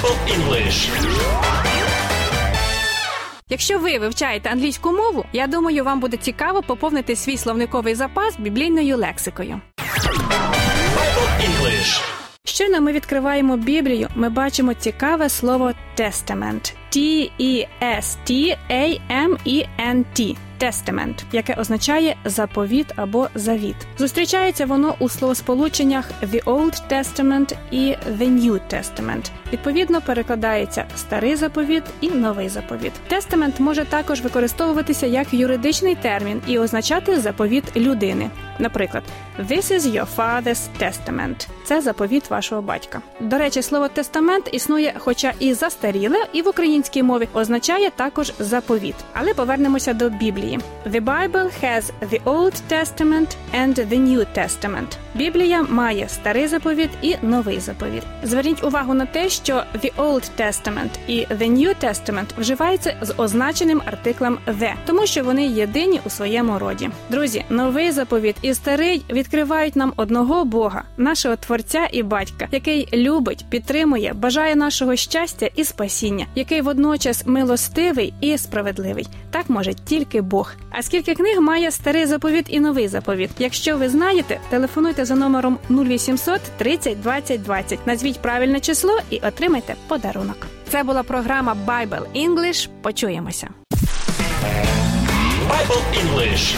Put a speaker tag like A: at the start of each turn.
A: Bible English.
B: Якщо ви вивчаєте англійську мову, я думаю, вам буде цікаво поповнити свій словниковий запас біблійною лексикою.
A: Bible English.
B: Щойно ми відкриваємо Біблію, ми бачимо цікаве слово тестамент. T-E-S-T-A-M-E-N-T. Testament, яке означає заповіт або завіт. Зустрічається воно у словосполученнях The Old Testament і The New Testament. Відповідно, перекладається старий заповіт і новий заповіт. Тестамент може також використовуватися як юридичний термін і означати заповіт людини. Наприклад, This is your father's testament. Це заповіт вашого батька. До речі, слово тестамент існує, хоча і застаріле, і в українській мові означає також заповіт. Але повернемося до Біблії. The Bible has the Old Testament and the New Testament. Біблія має старий заповіт і новий заповіт. Зверніть увагу на те, що the Old Testament і the New Testament вживаються з означеним артиклем the, тому що вони єдині у своєму роді. Друзі, новий заповіт і старий відкривають нам одного Бога, нашого творця і батька, який любить, підтримує, бажає нашого щастя і спасіння, який водночас милостивий і справедливий. Так може тільки Бог. А скільки книг має старий заповіт і новий заповіт? Якщо ви знаєте, телефонуйте за номером 0800 30 20 20. Назвіть правильне число і отримайте подарунок. Це була програма Bible English. Почуємося.
A: Bible English.